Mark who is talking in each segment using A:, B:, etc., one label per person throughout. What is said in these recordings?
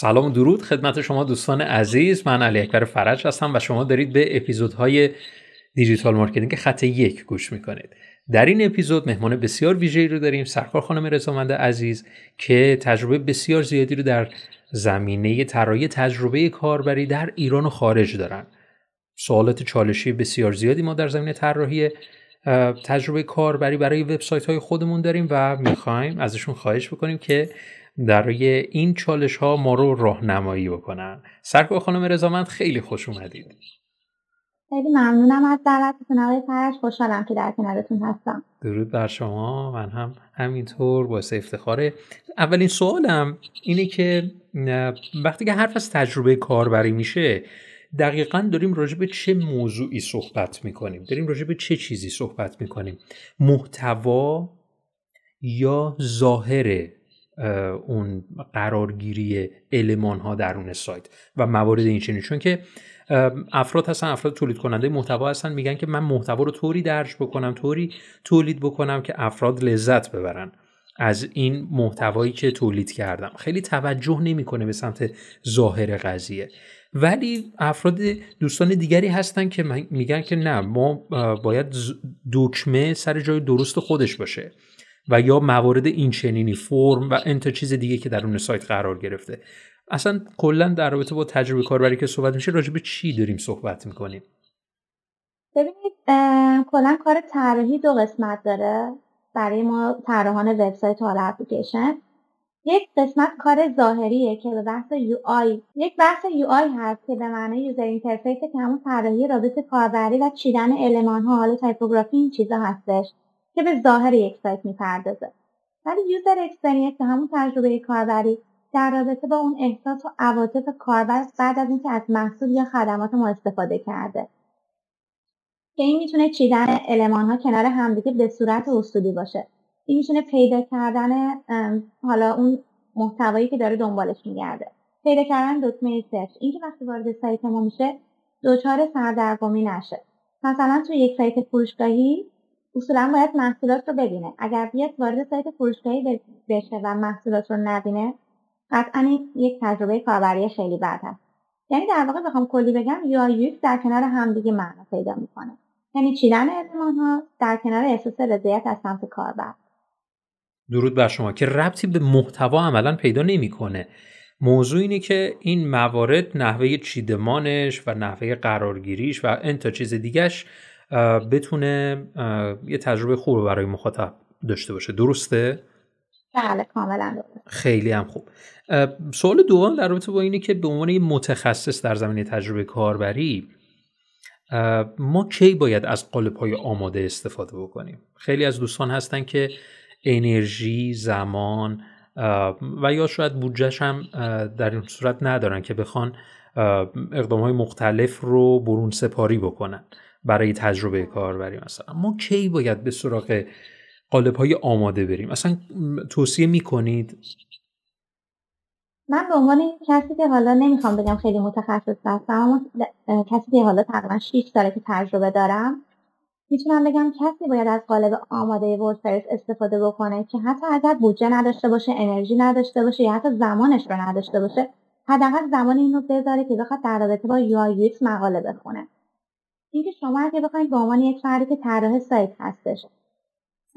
A: سلام و درود خدمت شما دوستان عزیز. من علی اکبر فرج هستم و شما دارید به اپیزودهای digital marketing خط یک گوش می‌کنید. در این اپیزود مهمان بسیار ویژه‌ای رو داریم سرکار خانم رضامند عزیز که تجربه بسیار زیادی رو در زمینه طراحی تجربه کاربری در ایران و خارج دارن. سوالات چالشی بسیار زیادی ما در زمینه طراحی تجربه کاربری برای وبسایت های خودمون داریم و می‌خوایم ازشون خواهش بکنیم که در این چالش ها ما رو راهنمایی بکنن. سرکار خانم رضامند خیلی خوش اومدید.
B: خیلی ممنونم از دعوتتون آقای فرش خوشحالم که در کنارتون هستم.
A: درود بر شما. من هم همینطور باعث افتخاره اولین سوالم اینه که وقتی که حرف از تجربه کاربری میشه دقیقا داریم راجع به چه موضوعی صحبت می‌کنیم؟ داریم راجع به چه چیزی صحبت می‌کنیم؟ محتوا یا ظاهر اون قرارگیری المان ها درون سایت و موارد این چنین. چون که افراد هستن افراد تولید کننده محتوا هستن میگن که من محتوا رو طوری درج بکنم طوری تولید بکنم که افراد لذت ببرن از این محتوایی که تولید کردم. خیلی توجه نمی‌کنه به سمت ظاهر قضیه. ولی افراد دوستان دیگری هستن که میگن که نه ما باید دکمه سر جای درست خودش باشه. و یا موارد این چنینی فرم و انتا چیز دیگه که در اون سایت قرار گرفته. اصلا کلا در رابطه با تجربه کاربری که صحبت میشه راجع به چی داریم صحبت می‌کنیم؟
B: ببینید کلا کار طراحی دو قسمت داره. برای ما طراحان وبسایت اپلیکیشن. یک قسمت کار ظاهریه که به بحث UI یک بحث UI هست که به معنی user interface که همون طراحی رابط کاربری و چیدن المان ها حالا تایپوگرافی این چیزا هستش. که به ظاهر یک سایت می‌پردازه. ولی user experience همون تجربه کاربری در رابطه با اون احساس و عواطف کاربر بعد از اینکه از محصول یا خدمات ما استفاده کرده. که این می‌تونه چیدن المان ها کنار همدیگه به صورت اصولی باشه. این می‌تونه پیدا کردن حالا اون محتوایی که داره دنبالش میگرده. پیدا کردن دکمه search اینکه وقتی وارد سایت ما میشه دچار سردرگمی نشه. مثلا تو یک سایت فروشگاهی اصولا باید محصولات رو ببینه. اگر بیاد وارد سایت فروشگاهی بشه و محصولات رو نبینه قطعا یک تجربه کاربری خیلی بد هست. یعنی در واقع بخوام کلی بگم یا یک در کنار همدیگه معنا پیدا می‌کنه. یعنی چیدن المان ها در کنار احساس رضایت از سمت کاربر.
A: درود بر شما که ربطی به محتوا عملا پیدا نمی‌کنه. موضوع اینه که این موارد نحوه چیدمانش و نحوه قرارگیریش و انتا چیز دیگهش بتونه یه تجربه خوب برای مخاطب داشته باشه. درسته؟
B: بله کاملا
A: خیلی هم خوب. سوال دوم در رابطه با اینه که به عنوان متخصص در زمینه تجربه کاربری ما کی باید از قالب های آماده استفاده بکنیم؟ خیلی از دوستان هستن که انرژی زمان و یا شاید بودجهش هم در این صورت ندارن که بخوان اقدام های مختلف رو برون سپاری بکنن. برای تجربه کاربری مثلا ما کی باید به سراغ قالب های آماده بریم؟ اصلا توصیه می‌کنید؟
B: من به عنوان کسی که حالا نمی‌خوام بگم خیلی متخصص هستم اما کسی که حالا تقریبا 6 ساله که تجربه دارم می‌تونم بگم کسی باید از قالب آماده وردپرس استفاده بکنه که حتی اگر بودجه نداشته باشه انرژی نداشته باشه یا حتی زمانش رو نداشته باشه حداقل زمان اینو بذاره که بخواد در رابطه با یو مقاله بخونه. اینکه شما اگه بخواید به عنوان یک فردی که طراح سایت هستش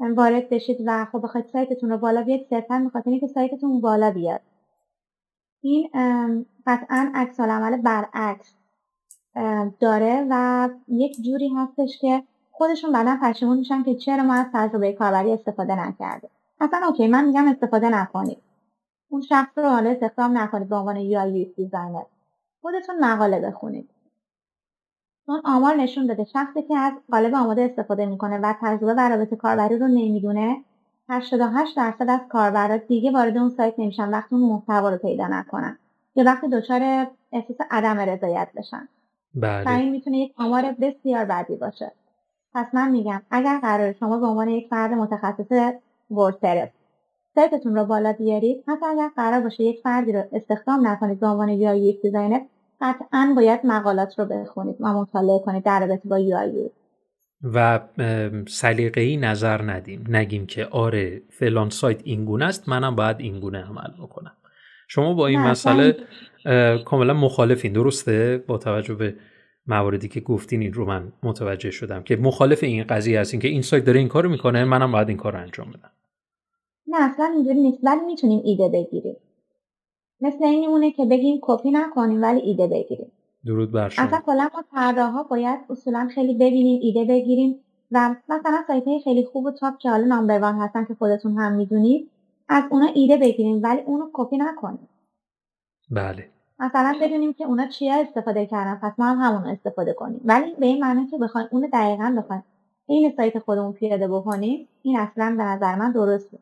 B: وارد بشید و خب بخواید سایتتون رو بالا بیاد صرفا می‌خواد اینکه سایتتون بالا بیاد. این قطعا عکس عمل برعکس داره و یک جوری هستش که خودشون بعدا پشیمون میشن که چرا ما از تجربه کاربری استفاده نکرده اصلا okay من میگم استفاده نکنید. اون شخص رو حالا استخدام نکنید به عنوان UX designer. خودتون مقاله بخونید. چون آمار نشون داده. شخصی که از قالب آماده استفاده می‌کنه و تجربه و رابط کاربری رو نمی‌دونه 88 درصد از کاربرا دیگه وارد اون سایت نمیشن وقتی اون محتوا رو پیدا نکنن یا وقتی دچار احساس عدم رضایت بشن.
A: بله.
B: این می‌تونه یک آمار بسیار بدی باشه. پس من میگم اگر قرار شما به عنوان یک فرد متخصص وردپرس سایتتون رو بالا بیارید حتی اگر قرار باشه یک فردی رو استخدام نکنید به عنوان یک designer قطعا باید مقالات رو بخونید و مطالعه کنید در رابطه با UX
A: و سلیقه‌ای نظر ندیم. نگیم که آره فلان سایت اینگونه است منم باید اینگونه عمل بکنم. شما با این مسئله کاملا مخالفین درسته؟ با توجه به مواردی که گفتین این رو من متوجه شدم که مخالف این قضیه هستین که این سایت داره این کارو می‌کنه منم باید این کار انجام بدم.
B: نه اصلا اینجوری نیست. ولی می‌تونیم ایده بگیریم. مثل این میمونه که بگیم کپی نکنیم ولی ایده بگیریم.
A: درود بر شما.
B: اصلا کلا ما طراحا باید اصولا خیلی ببینیم ایده بگیریم و مثلا سایت های خیلی خوب و تاپ که حالا نامبر وان هستن که خودتون هم می‌دونید از اونا ایده بگیریم ولی اونو کپی نکنیم.
A: بله.
B: مثلا بدونیم که اونا چیا استفاده کردن پس ما هم همون استفاده کنیم. ولی به این معنی که بخوایم اون دقیقا بخوایم این سایت خودمون پیاده بکنیم این اصلا به نظر من درسته.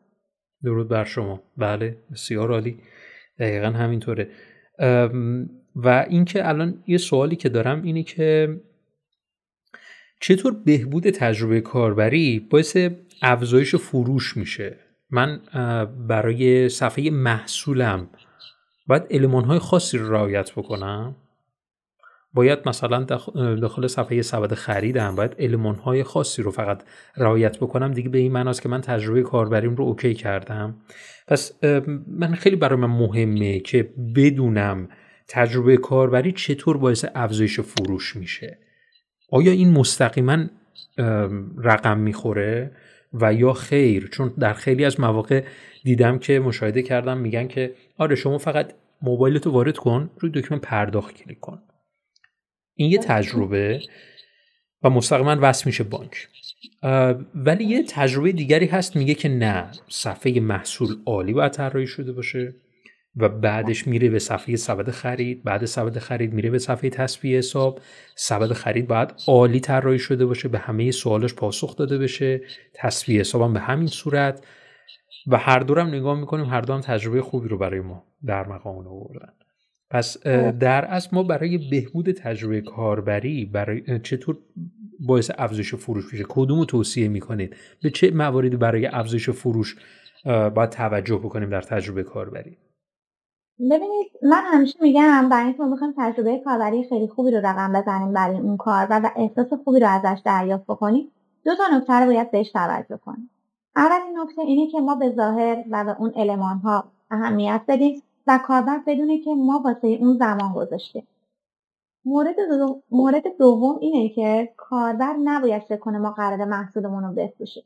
A: درود بر شما. بله بسیار عالی. دقیقا همینطوره. و اینکه الان یه سوالی که دارم اینه که چطور بهبود تجربه کاربری باعث افزایش فروش میشه؟ من برای صفحه محصولم باید علمان های خاصی رو رعایت بکنم؟ باید مثلا داخل صفحه سبد خریدم باید علمان های خاصی رو فقط رعایت بکنم. دیگه به این معناست که من تجربه کاربریم رو اوکی کردم. پس من خیلی برای من مهمه که بدونم تجربه کاربری چطور باعث افزایش فروش میشه. آیا این مستقیما رقم می‌خوره؟ و یا خیر؟ چون در خیلی از مواقع دیدم که مشاهده کردم میگن که آره شما فقط موبایلتو وارد کن روی دکمه پرداخت کلیک کن. این یه تجربه و مستقیما وصل میشه بانک. ولی یه تجربه دیگری هست میگه که نه صفحه محصول عالی باید طراحی شده باشه و بعدش میره به صفحه سبد خرید بعد سبد خرید میره به صفحه تصفیه حساب سبد خرید باید عالی طراحی شده باشه به همه سوالش پاسخ داده بشه تصفیه حساب به همین صورت. و هر دورم نگاه می‌کنیم هر دو هم تجربه خوبی رو برای ما در مقام آوردن. پس در اصل ما برای بهبود تجربه کاربری برای چطور باعث افزایش فروش میشه؟ کدوم رو توصیه می‌کنید؟ به چه مواردی برای افزایش فروش باید توجه بکنیم در تجربه کاربری؟
B: ببینید من همیشه میگم برای اینکه ما بخوایم تجربه کاربری خیلی خوبی رو رقم بزنیم برای اون کار و احساس خوبی رو ازش دریافت بکنیم دو تا نکته رو باید بهش توجه کنیم. اولین نکته اینه که ما به ظاهر و به اون المان ها اهمیت بدیم. و کاربر بدونه که ما واسه اون زمان گذاشتیم. مورد, دو... مورد دوم اینه که کاربر نباید فکر کنه ما قرار محصولمون رو بفروشیم.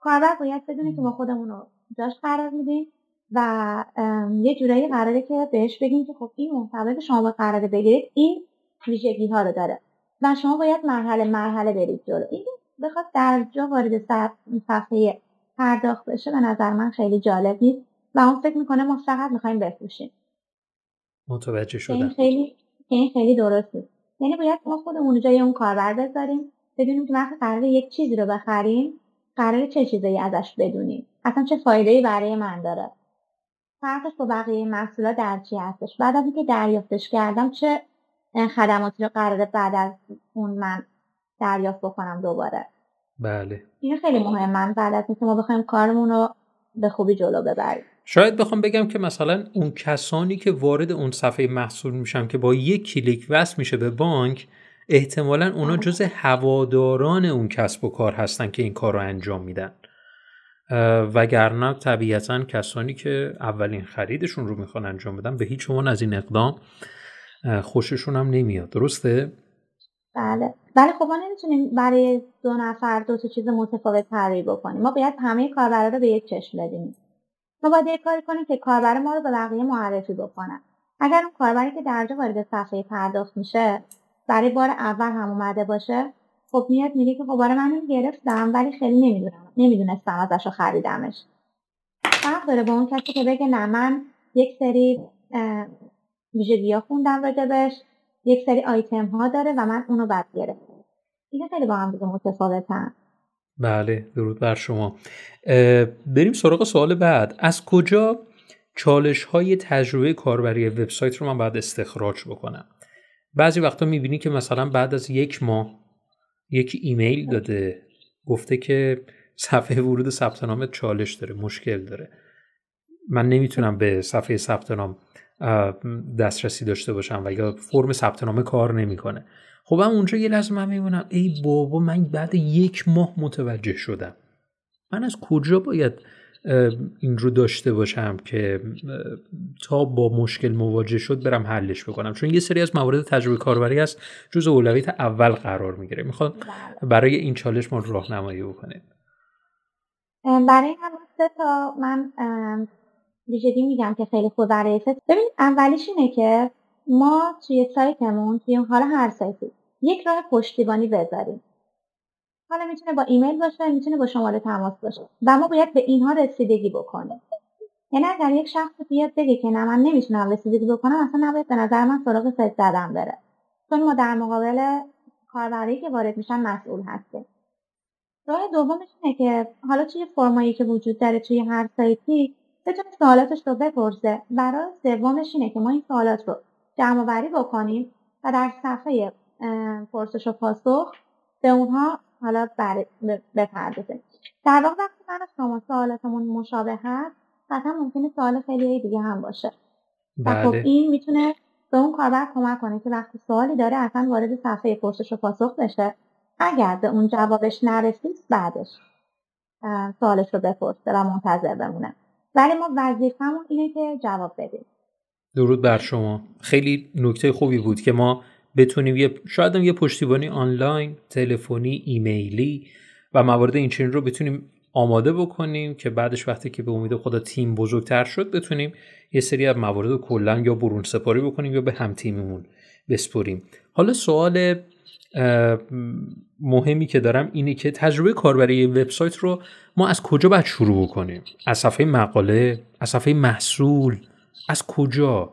B: کاربر باید بدونه که ما خودمون رو جاش قرار میدیم و یه جورایی قراره که بهش بگیم که خب این محتوایی که شما قراره بگیرید این ویژگی ها رو داره و شما باید مرحله مرحله برید جلو. این بخواد در جا وارد صفحه پرداخت بشه به نظر من خیلی جالب نیست. و اون فکر می‌کنه ما فقط می‌خوایم بفروشیم.
A: متوجه شدم.
B: این خیلی این خیلی درست نیست یعنی باید ما خودمون جای اون کاربر بذاریم بدونیم که وقتی قرار یک چیزی رو بخریم قرار چه چیزایی ازش بدونیم؟ اصلا چه فایده برای من داره؟ فرقش با بقیه محصولات در چی هستش؟ بعد از اینکه دریافتش کردم چه خدماتی رو قراره بعد از اون من دریافت بکنم دوباره؟
A: بله.
B: این خیلی مهم من بعد از اینکه ما بخوایم کارمون رو به خوبی جلو ببریم.
A: شاید بخوام بگم که مثلا اون کسانی که وارد اون صفحه محصول میشن که با یک کلیک وصل میشه به بانک احتمالا اونا جز هواداران اون کسب و کار هستن که این کار رو انجام میدن. وگرنه طبیعتا کسانی که اولین خریدشون رو می‌خوان انجام بدن به هیچ عنوان از این اقدام خوششون هم نمیاد. درسته؟
B: بله. ولی خب ما نمی‌تونیم برای دو نفر دو تا چیز متفاوت طراحی بکنیم. ما باید همه کاربرا رو به یک چشم ببینیم ما باید کاری کنیم که کاربر ما رو به بقیه معرفی بکنن. اگر اون کاربری که درجا وارد صفحه پرداخت میشه برای بار اول هم اومده باشه خب میاد میگه که خب من اینو گرفتم ولی خیلی نمی‌دونم. نمی‌دونستم ازش رو خریدمش. فرق داره با اون کسی که بگه نه من یک سری ویژگی ها خوندم راجبش یک سری آیتم ها داره و من اونو بد گرفتم. این خیلی با هم دیگه متفاوتن.
A: بله درود بر شما. بریم سراغ سوال بعد. از کجا چالش های تجربه کاربری وبسایت رو من باید استخراج بکنم؟ بعضی وقتا می‌بینی که مثلا بعد از یک ماه یک ایمیل داده گفته که صفحه ورود ثبت نام چالش داره مشکل داره. من نمی‌تونم به صفحه ثبت نام دسترسی داشته باشم و یا فرم ثبت نام کار نمی‌کنه. خب هم اونجا یه لحظه من می‌بینم ای بابا من بعد یک ماه متوجه شدم. من از کجا باید این رو داشته باشم که تا با مشکل مواجه شد برم حلش بکنم؟ چون یه سری از موارد تجربه کاربری هست جز اولویت اول قرار می‌گیره. می‌خواد بله. برای این چالش ما راهنمایی بکنه.
B: برای هم سه تا من ویژگی میگم که خیلی خوب برای ببین اولیش اینه که ما توی سایتمون توی حالا هر سایتی یک راه پشتیبانی بذاریم. حالا می‌تونه با ایمیل باشه می‌تونه با شماره تماس باشه و ما باید به اینها رسیدگی بکنیم. یعنی اگر یک شخص بیاد بگه که نه من نمی‌تونم رسیدگی بکنم اصلا نباید به نظر من سراغ سایت زدن بره. چون ما در مقابل کاربری که وارد میشن مسئول هستیم. راه دومش اینه که حالا توی فرمایی که وجود داره توی هر سایتی بتونه سوالاتش رو بپرسه برای سومش اینه که ما این سوالات رو جمع بکنیم و در صفحه پرسش و پاسخ به اونها حالا بپردازیم در واقع وقتی من از شما سوالاتمون مشابه هست قطعا ممکنه سوال خیلی دیگه هم باشه. و خب بله. این می‌تونه به اون کاربر کمک کنه که وقتی سوالی داره اصلا وارد صفحه پرسش و پاسخ بشه. اگر به اون جوابش نرسید بعدش سوالش رو بپرسه و منتظر بمونه. ولی ما وظیفهمون اینه که جواب بدیم.
A: درود بر شما. خیلی نکته خوبی بود که ما بتونیم یه شاید هم یه پشتیبانی آنلاین تلفنی ایمیلی و موارد این چنین رو بتونیم آماده بکنیم که بعدش وقتی که به امید خدا تیم بزرگتر شد بتونیم یه سری از موارد رو کلا یا برون سپاری بکنیم یا به هم تیممون بسپریم. حالا سوال مهمی که دارم اینه که تجربه کاربری وبسایت رو ما از کجا باید شروع بکنیم؟ از صفحه مقاله؟ از صفحه محصول؟ از کجا؟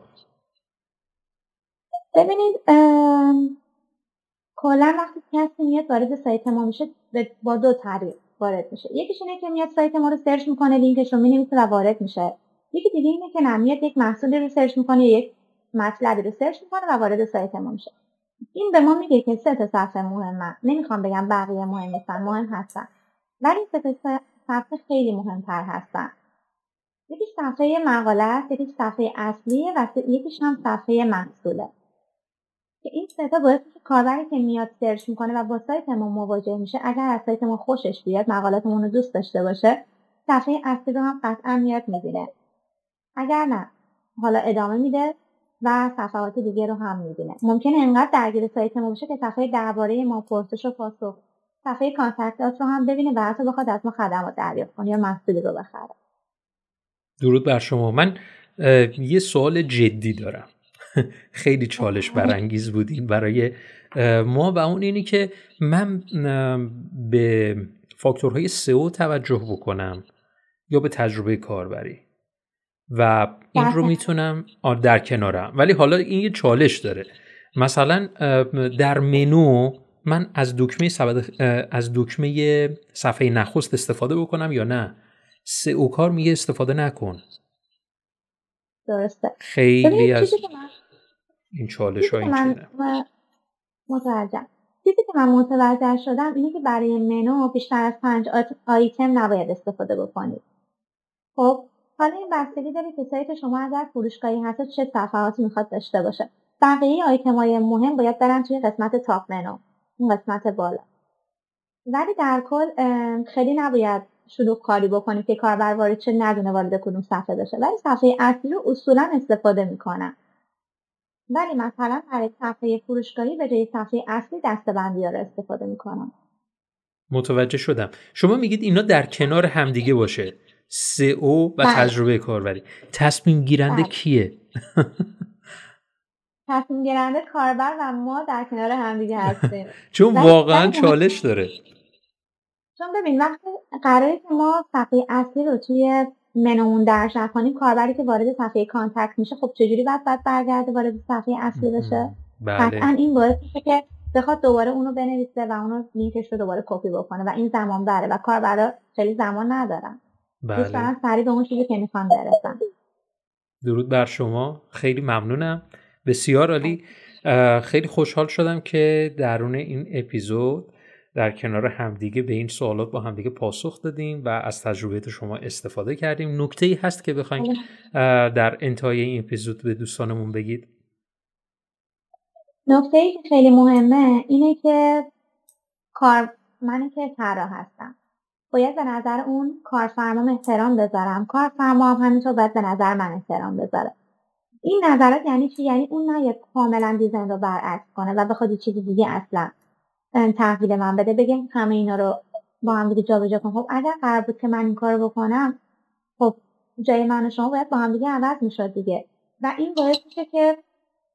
B: ببینید کلا وقتی کسی میاد وارد سایت ما میشه با دو طریق وارد میشه. یکیش اینه که میاد سایت ما رو search می‌کنه لینکش رو می‌نویسه و وارد میشه. یکی دیگه اینه که نه میاد یک محصولی رو search می‌کنه یک مطلبی رو search می‌کنه و وارد سایت ما میشه. این به ما میگه که سه تا صفحه مهمه نمی‌خوام بگم بقیه مهم نیستن مهم هستن. ولی سه تا صفحه خیلی مهمتر هستن. یکیش صفحه مقاله است یکیش صفحه اصلیه و یکیش هم صفحه محصوله. که این ستا باعث میشه کاربری که میاد سرچ می‌کنه و با سایت ما مواجه میشه اگر از سایت ما خوشش بیاد مقالاتمون رو دوست داشته باشه صفحه اصلی رو هم قطعا میاد می‌بینه. اگر نه حالا ادامه میده و صفحات دیگه رو هم می‌بینه. ممکنه انقدر درگیر سایت ما باشه که صفحه درباره ما پرسش و پاسخ صفحه کانتکتات رو هم ببینه و حتی بخواد از ما خدمات دریافت کنه یا محصولی رو بخره.
A: درود بر شما. من یه سوال جدی دارم. خیلی چالش برانگیز بودیم برای ما و اون اینی که من به فاکتورهای سئو توجه بکنم یا به تجربه کاربری و این رو می‌تونم در کنارم. ولی حالا این یه چالش داره. مثلا در منو من از دکمه از دکمه صفحه نخست استفاده بکنم یا نه؟ سئو کار میگه استفاده نکن.
B: درسته.
A: خیلی از این چالش های من
B: متوجه چیزی که من متوجه شدم اینه که برای منو بیشتر از پنج آیتم نباید استفاده بکنید خب حالا این بستگی داره که سایت شما اگر فروشگاهی هست چه صفحاتی می‌خواد داشته باشه. بقیه آیتم های مهم باید برن توی قسمت تاپ منو این قسمت بالا. ولی در کل خیلی نباید شروع کاری بکنیم که کاربر وارد چه ندونه وارد کدوم صفحه بشه. ولی صفحه اصلی رو اصولا استفاده می‌کنن. ولی مثلا برای صفحه فروشگاهی به جای صفحه اصلی دستبندی ها رو استفاده می‌کنم.
A: متوجه شدم. شما میگید اینا در کنار همدیگه باشه. او و بله. تجربه کاربری. تصمیم گیرنده بله. کیه؟
B: تصمیم گیرنده کاربر و ما در کنار همدیگه هستیم.
A: چون واقعا چالش داره.
B: چون ببین وقتی قراره که ما صفحه اصلی رو توی منومون درش نکنیم کاربری که وارد صفحه contact میشه خب چجوری باید باید برگرده وارد صفحه اصلی بشه؟ بله. قطعا این باعث میشه که بخواد دوباره اونو بنویسه و اونو لینکش رو دوباره کپی بکنه و این زمان بره و کاربرا خیلی زمان ندارن. بله. سریع به اون چیزی که می‌خوان برسن.
A: درود بر شما. خیلی ممنونم. بسیار عالی. خیلی خوشحال شدم که درون این اپیزود در کنار همدیگه به این سوالات با همدیگه پاسخ دادیم و از تجربیات شما استفاده کردیم. نکته ای هست که بخوایم در انتهای این اپیزود به دوستانمون بگید؟
B: نکته ای خیلی مهمه اینه که کار منی که طراح هستم. باید به نظر اون کارفرما احترام بذارم. کارفرما هم همینطور باید به نظر من احترام بذاره. این نظرات یعنی چی؟ یعنی اون نه کاملا دیزاین رو برعکس کنه و بخواد یه چیزی دیگه اصلا تحویل من بده بگه همه اینا رو با هم دیگه جابجا کن. خب اگر قرار بود که من این کارو بکنم خب جای من و شما باید با هم دیگه عوض می‌شد دیگه. و این باعث میشه که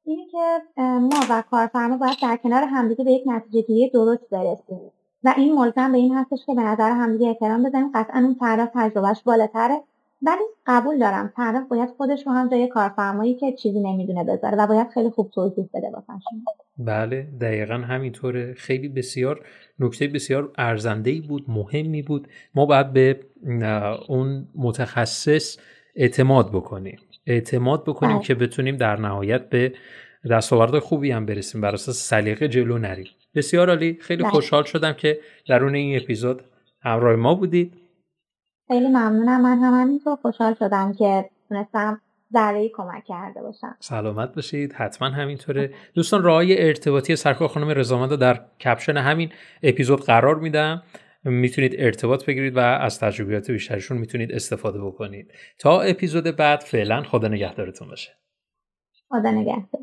B: اینی که ما و کارفرما باید در کنار همدیگه به یک نتیجه گیری درست برسیم. و این ملزم به این هستش که به نظر همدیگه احترام بزنیم. قطعا اون طرف تجربهش بالاتره. ولی قبول دارم طرف باید خودش رو هم جای کارفرمایی که چیزی نمی‌دونه بذاره و باید خیلی خوب توضیح بده واسهشون
A: بله دقیقا همینطوره. خیلی بسیار نکته بسیار ارزنده بود مهمی بود. ما باید به اون متخصص اعتماد بکنیم. اعتماد بکنیم بله. که بتونیم در نهایت به دستاورد خوبی هم برسیم. بر اساس سلیقه جلو نریم. بسیار عالی. خیلی بله. خوشحال شدم که درون این اپیزود همراه ما بودید.
B: خیلی ممنونم. من هم همینطور خوشحال شدم که تونستم ذره کمک کرده باشم.
A: سلامت باشید. حتما همینطوره. دوستان راه ارتباطی سرکار خانم رضامند رو در کپشن همین اپیزود قرار میدم. می‌تونید ارتباط بگیرید و از تجربیات بیشترشون می‌تونید استفاده بکنید. تا اپیزود بعد فعلا خدا نگهدارتون باشه.
B: خدا نگهدار.